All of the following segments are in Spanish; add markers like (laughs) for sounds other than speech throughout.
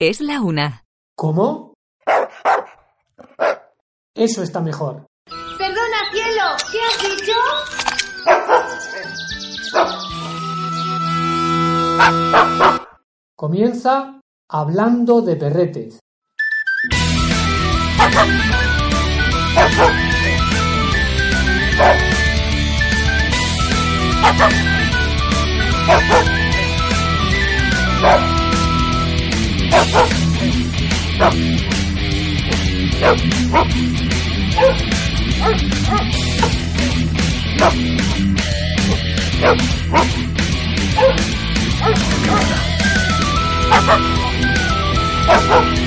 es la una. ¿Cómo? Eso está mejor. Perdona, cielo, ¿qué has dicho? Comienza hablando de perretes. (laughs) Oh!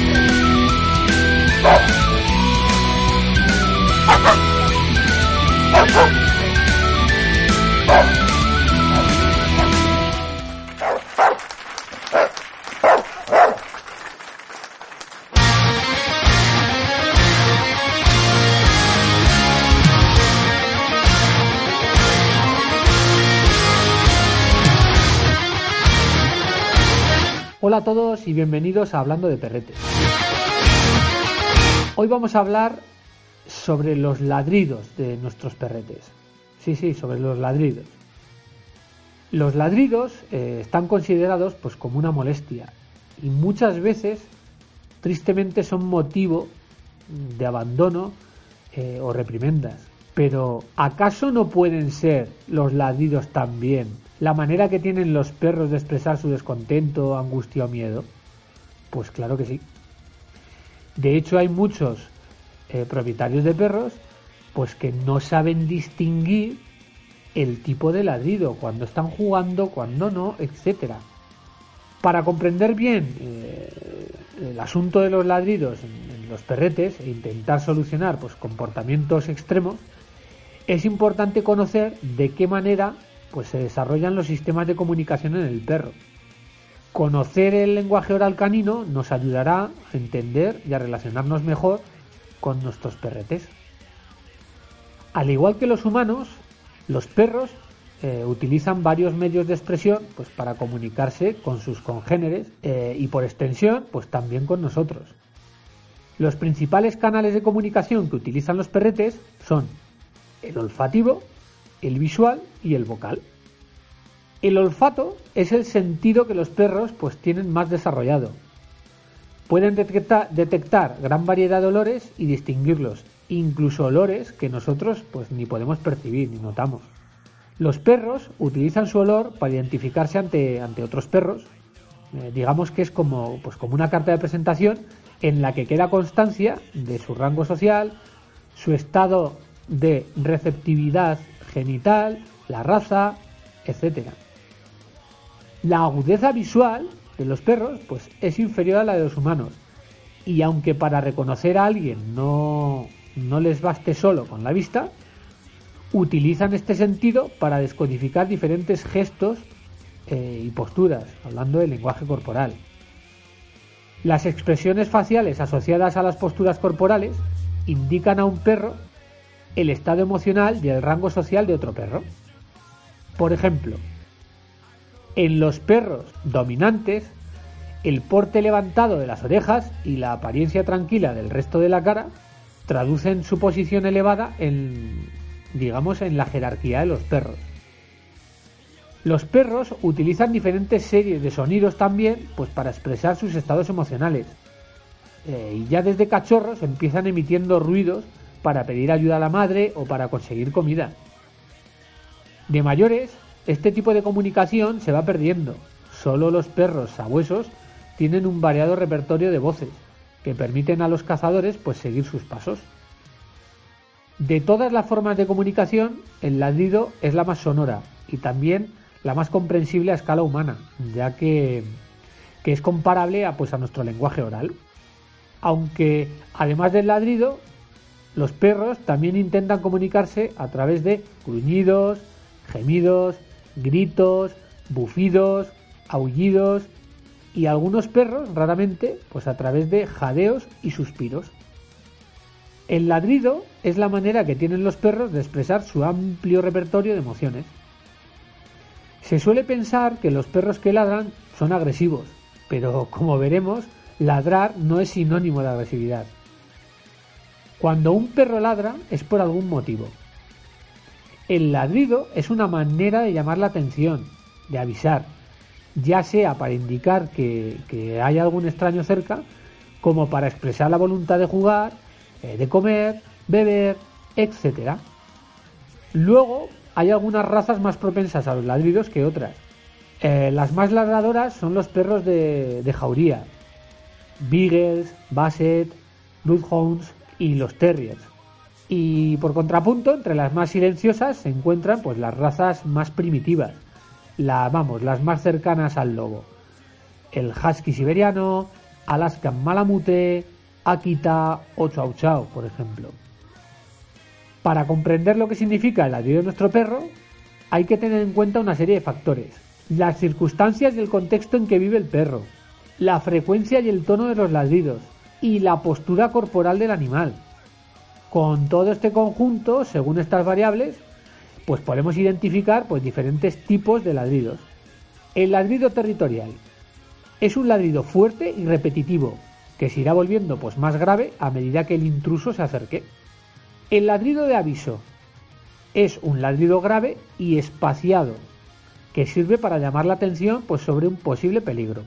Hola a todos y bienvenidos a Hablando de Perretes. Hoy vamos a hablar sobre los ladridos de nuestros perretes. Sí, sí, sobre los ladridos. Los ladridos eh, están considerados pues como una molestia y muchas veces tristemente son motivo de abandono eh, o reprimendas. Pero ¿acaso no pueden ser los ladridos también la manera que tienen los perros de expresar su descontento, angustia o miedo? Pues claro que sí. De hecho hay muchos eh, propietarios de perros pues que no saben distinguir el tipo de ladrido, cuando están jugando, cuando no, etcétera. Para comprender bien eh, el asunto de los ladridos en, los perretes e intentar solucionar pues, comportamientos extremos, es importante conocer de qué manera pues, se desarrollan los sistemas de comunicación en el perro. Conocer el lenguaje oral canino nos ayudará a entender y a relacionarnos mejor con nuestros perretes. Al igual que los humanos, los perros eh, utilizan varios medios de expresión pues, para comunicarse con sus congéneres eh, y por extensión pues, también con nosotros. Los principales canales de comunicación que utilizan los perretes son el olfativo, el visual y el vocal. El olfato es el sentido que los perros pues, tienen más desarrollado. Pueden detectar, gran variedad de olores y distinguirlos, incluso olores que nosotros pues, ni podemos percibir ni notamos. Los perros utilizan su olor para identificarse ante, ante otros perros. Eh, digamos que es como, pues, como una carta de presentación en la que queda constancia de su rango social, su estado de receptividad genital, la raza, etc. La agudeza visual de los perros pues, es inferior a la de los humanos. Y aunque para reconocer a alguien no, no les baste solo con la vista, utilizan este sentido para descodificar diferentes gestos eh, y posturas, hablando del lenguaje corporal. Las expresiones faciales asociadas a las posturas corporales indican a un perro el estado emocional y el rango social de otro perro. Por ejemplo, en los perros dominantes, el porte levantado de las orejas y la apariencia tranquila del resto de la cara traducen su posición elevada en, digamos, en la jerarquía de los perros. Los perros utilizan diferentes series de sonidos también, pues para expresar sus estados emocionales. Eh, y ya desde cachorros empiezan emitiendo ruidos para pedir ayuda a la madre o para conseguir comida. De mayores, este tipo de comunicación se va perdiendo. Solo los perros sabuesos tienen un variado repertorio de voces que permiten a los cazadores pues seguir sus pasos. De todas las formas de comunicación, el ladrido es la más sonora y también la más comprensible a escala humana, ya que, que es comparable a, pues, a nuestro lenguaje oral. Aunque además del ladrido, los perros también intentan comunicarse a través de gruñidos, gemidos, gritos, bufidos, aullidos y algunos perros raramente pues a través de jadeos y suspiros. El ladrido es la manera que tienen los perros de expresar su amplio repertorio de emociones. Se suele pensar que los perros que ladran son agresivos, pero como veremos, ladrar no es sinónimo de agresividad. Cuando un perro ladra es por algún motivo. El ladrido es una manera de llamar la atención, de avisar, ya sea para indicar que, hay algún extraño cerca, como para expresar la voluntad de jugar, eh, de comer, beber, etc. Luego hay algunas razas más propensas a los ladridos que otras. Eh, las más ladradoras son los perros de, jauría, Beagles, Basset, Bloodhounds y los Terriers. Y por contrapunto, entre las más silenciosas se encuentran pues las razas más primitivas, la, vamos, las más cercanas al lobo. El husky siberiano, Alaskan malamute, Akita o Chow Chow, por ejemplo. Para comprender lo que significa el ladrido de nuestro perro, hay que tener en cuenta una serie de factores. Las circunstancias y el contexto en que vive el perro, la frecuencia y el tono de los ladridos y la postura corporal del animal. Con todo este conjunto, según estas variables, pues podemos identificar pues diferentes tipos de ladridos. El ladrido territorial es un ladrido fuerte y repetitivo que se irá volviendo pues más grave a medida que el intruso se acerque. El ladrido de aviso es un ladrido grave y espaciado que sirve para llamar la atención pues sobre un posible peligro.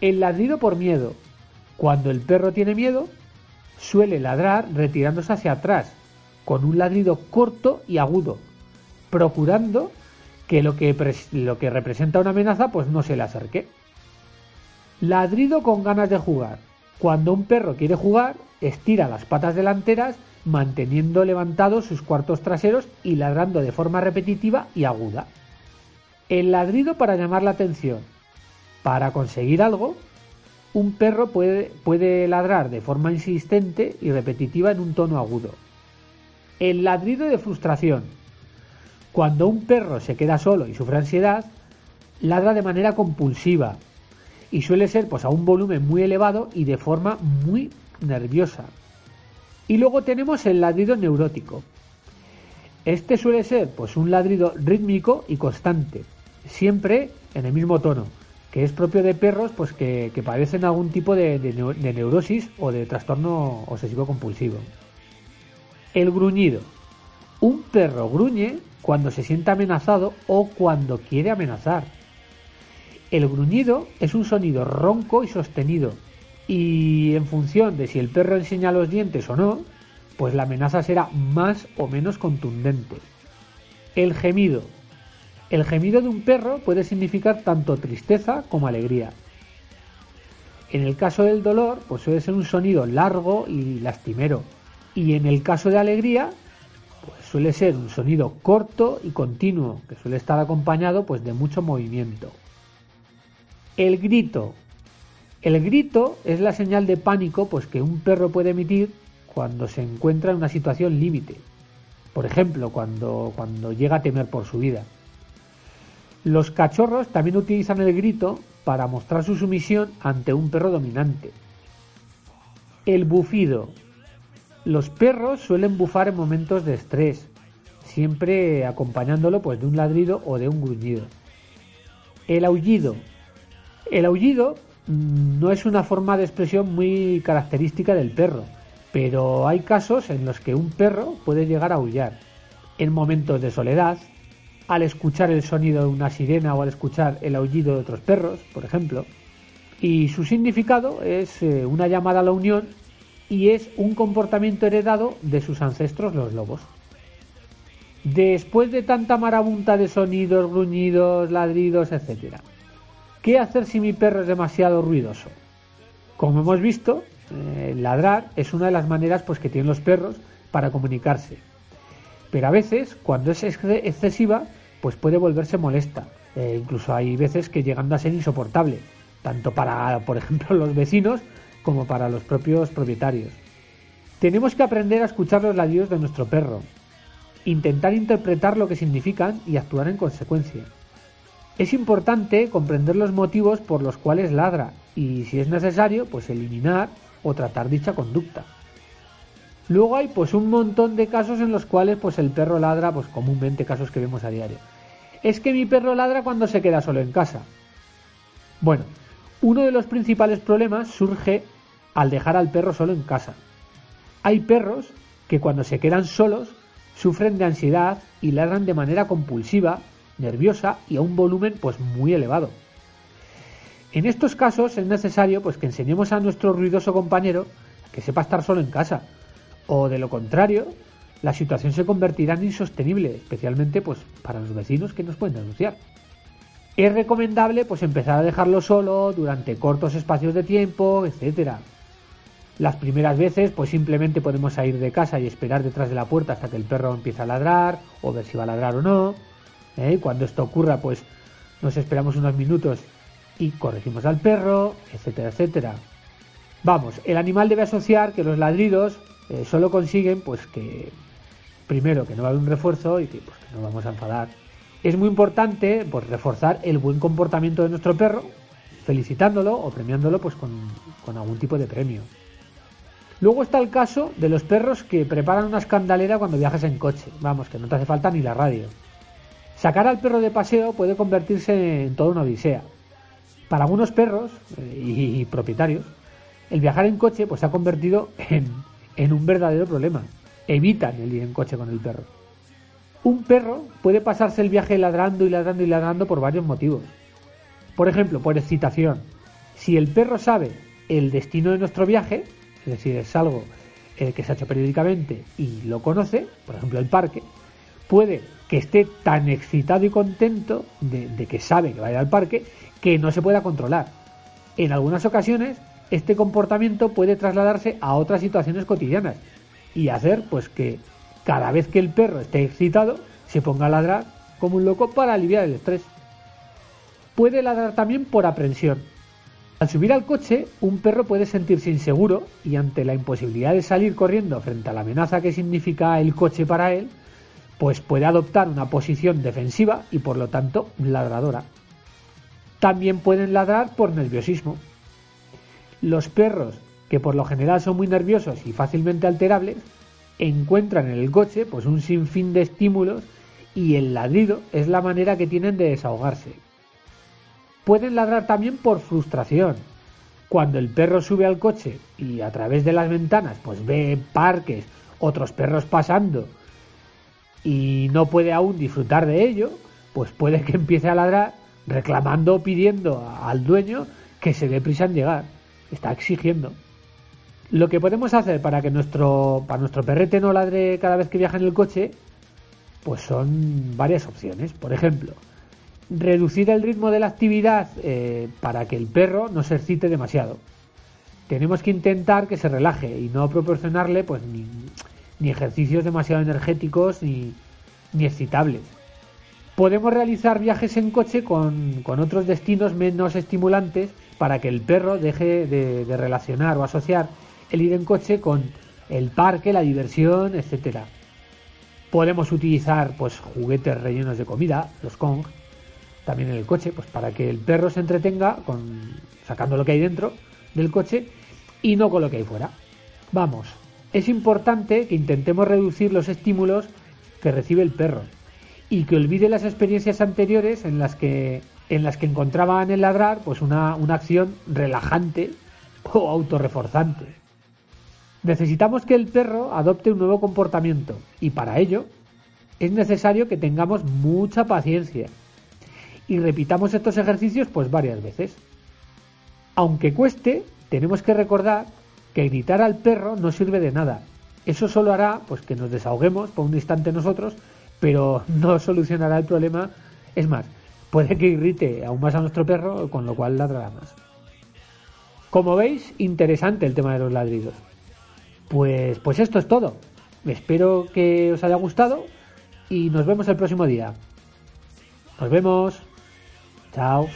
El ladrido por miedo. Cuando el perro tiene miedo, suele ladrar retirándose hacia atrás, con un ladrido corto y agudo, procurando que lo que, lo que representa una amenaza pues no se le acerque. Ladrido con ganas de jugar. Cuando un perro quiere jugar, estira las patas delanteras manteniendo levantados sus cuartos traseros y ladrando de forma repetitiva y aguda. El ladrido para llamar la atención. Para conseguir algo, un perro puede, puede ladrar de forma insistente y repetitiva en un tono agudo. El ladrido de frustración. Cuando un perro se queda solo y sufre ansiedad, ladra de manera compulsiva y suele ser pues, a un volumen muy elevado y de forma muy nerviosa. Y luego tenemos el ladrido neurótico. Este suele ser pues, un ladrido rítmico y constante, siempre en el mismo tono que es propio de perros pues que, padecen algún tipo de, neurosis o de trastorno obsesivo compulsivo. El gruñido. Un perro gruñe cuando se siente amenazado o cuando quiere amenazar. El gruñido es un sonido ronco y sostenido y en función de si el perro enseña los dientes o no, pues la amenaza será más o menos contundente. El gemido el gemido de un perro puede significar tanto tristeza como alegría. En el caso del dolor, pues suele ser un sonido largo y lastimero. Y en el caso de alegría, pues suele ser un sonido corto y continuo, que suele estar acompañado pues de mucho movimiento. El grito. El grito es la señal de pánico pues que un perro puede emitir cuando se encuentra en una situación límite. Por ejemplo, cuando, cuando llega a temer por su vida. Los cachorros también utilizan el grito para mostrar su sumisión ante un perro dominante. El bufido. Los perros suelen bufar en momentos de estrés, siempre acompañándolo pues de un ladrido o de un gruñido. El aullido. El aullido mm, no es una forma de expresión muy característica del perro, pero hay casos en los que un perro puede llegar a aullar. En momentos de soledad, al escuchar el sonido de una sirena o al escuchar el aullido de otros perros, por ejemplo. Y su significado es eh, una llamada a la unión y es un comportamiento heredado de sus ancestros los lobos. Después de tanta marabunta de sonidos, gruñidos, ladridos, etc., ¿qué hacer si mi perro es demasiado ruidoso? Como hemos visto, eh, ladrar es una de las maneras pues, que tienen los perros para comunicarse pero a veces, cuando es excesiva, pues puede volverse molesta. E incluso hay veces que llegando a ser insoportable, tanto para, por ejemplo, (laughs) los vecinos como para los propios propietarios. Tenemos que aprender a escuchar los ladridos de nuestro perro, intentar interpretar lo que significan y actuar en consecuencia. Es importante comprender los motivos por los cuales ladra y, si es necesario, pues eliminar o tratar dicha conducta. Luego hay pues un montón de casos en los cuales pues el perro ladra, pues comúnmente casos que vemos a diario. Es que mi perro ladra cuando se queda solo en casa. Bueno, Uno de los principales problemas surge al dejar al perro solo en casa. Hay perros que cuando se quedan solos sufren de ansiedad y ladran de manera compulsiva, nerviosa y a un volumen pues muy elevado. En estos casos es necesario pues que enseñemos a nuestro ruidoso compañero que sepa estar solo en casa, o de lo contrario, la situación se convertirá en insostenible, especialmente pues para los vecinos que nos pueden denunciar. Es recomendable pues empezar a dejarlo solo durante cortos espacios de tiempo, etcétera. Las primeras veces pues simplemente podemos salir de casa y esperar detrás de la puerta hasta que el perro empiece a ladrar o ver si va a ladrar o no. ¿eh? Cuando esto ocurra pues nos esperamos unos minutos y corregimos al perro, etcétera, etcétera. Vamos, el animal debe asociar que los ladridos solo consiguen pues que primero que no va a haber un refuerzo y que, pues, no vamos a enfadar. Es muy importante pues reforzar el buen comportamiento de nuestro perro, felicitándolo o premiándolo pues con, algún tipo de premio. Luego está el caso de los perros que preparan una escandalera cuando viajas en coche. Vamos, que no te hace falta ni la radio. Sacar al perro de paseo puede convertirse en toda una odisea. Para algunos perros eh, y, propietarios, el viajar en coche pues se ha convertido en, en un verdadero problema. Evitan el ir en coche con el perro. Un perro puede pasarse el viaje ladrando y ladrando y ladrando por varios motivos. Por ejemplo, por excitación. Si el perro sabe el destino de nuestro viaje, es decir, es algo eh, que se ha hecho periódicamente y lo conoce, por ejemplo el parque, puede que esté tan excitado y contento de, de que sabe que va a ir al parque que no se pueda controlar. En algunas ocasiones, este comportamiento puede trasladarse a otras situaciones cotidianas y hacer pues que cada vez que el perro esté excitado se ponga a ladrar como un loco para aliviar el estrés. Puede ladrar también por aprensión. Al subir al coche, un perro puede sentirse inseguro y ante la imposibilidad de salir corriendo frente a la amenaza que significa el coche para él, pues puede adoptar una posición defensiva y por lo tanto ladradora también pueden ladrar por nerviosismo. Los perros, que por lo general son muy nerviosos y fácilmente alterables, encuentran en el coche pues un sinfín de estímulos y el ladrido es la manera que tienen de desahogarse. Pueden ladrar también por frustración. Cuando el perro sube al coche y a través de las ventanas pues ve parques, otros perros pasando y no puede aún disfrutar de ello, pues puede que empiece a ladrar reclamando o pidiendo al dueño que se dé prisa en llegar. Está exigiendo. Lo que podemos hacer para que nuestro, para nuestro perrete no ladre cada vez que viaja en el coche, pues son varias opciones. Por ejemplo, reducir el ritmo de la actividad eh, para que el perro no se excite demasiado. Tenemos que intentar que se relaje y no proporcionarle pues ni, ni ejercicios demasiado energéticos ni, ni excitables. Podemos realizar viajes en coche con, otros destinos menos estimulantes para que el perro deje de, relacionar o asociar el ir en coche con el parque, la diversión, etcétera. Podemos utilizar pues juguetes rellenos de comida, los Kong, también en el coche, pues para que el perro se entretenga con sacando lo que hay dentro del coche y no con lo que hay fuera. Vamos, es importante que intentemos reducir los estímulos que recibe el perro y que olvide las experiencias anteriores en las que en las que encontraba en el ladrar pues una, una acción relajante o autorreforzante. Necesitamos que el perro adopte un nuevo comportamiento y para ello es necesario que tengamos mucha paciencia y repitamos estos ejercicios pues varias veces. Aunque cueste, tenemos que recordar que gritar al perro no sirve de nada. Eso solo hará pues que nos desahoguemos por un instante nosotros pero no solucionará el problema. Es más, puede que irrite aún más a nuestro perro, con lo cual ladrará más. Como veis, interesante el tema de los ladridos. Pues, pues esto es todo. Espero que os haya gustado y nos vemos el próximo día. Nos vemos. Chao.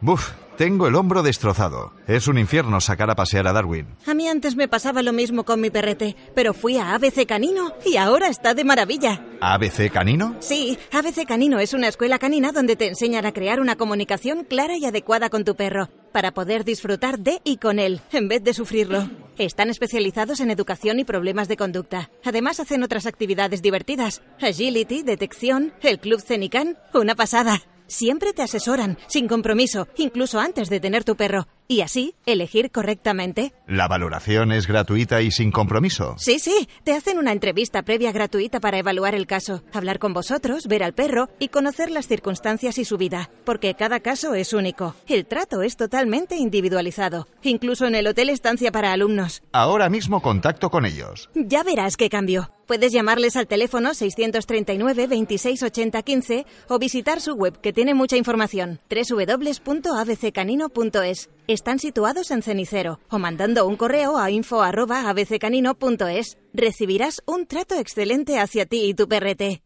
Buf, tengo el hombro destrozado. Es un infierno sacar a pasear a Darwin. A mí antes me pasaba lo mismo con mi perrete, pero fui a ABC Canino y ahora está de maravilla. ¿ABC Canino? Sí, ABC Canino es una escuela canina donde te enseñan a crear una comunicación clara y adecuada con tu perro, para poder disfrutar de y con él, en vez de sufrirlo. Están especializados en educación y problemas de conducta. Además hacen otras actividades divertidas. Agility, detección, el Club Cenican, una pasada. Siempre te asesoran, sin compromiso, incluso antes de tener tu perro. Y así, elegir correctamente. ¿La valoración es gratuita y sin compromiso? Sí, sí, te hacen una entrevista previa gratuita para evaluar el caso, hablar con vosotros, ver al perro y conocer las circunstancias y su vida, porque cada caso es único. El trato es totalmente individualizado, incluso en el hotel estancia para alumnos. Ahora mismo contacto con ellos. Ya verás qué cambio. Puedes llamarles al teléfono 639 26 80 15 o visitar su web que tiene mucha información www.abccanino.es. Están situados en Cenicero o mandando un correo a info.abccanino.es. Recibirás un trato excelente hacia ti y tu perrete.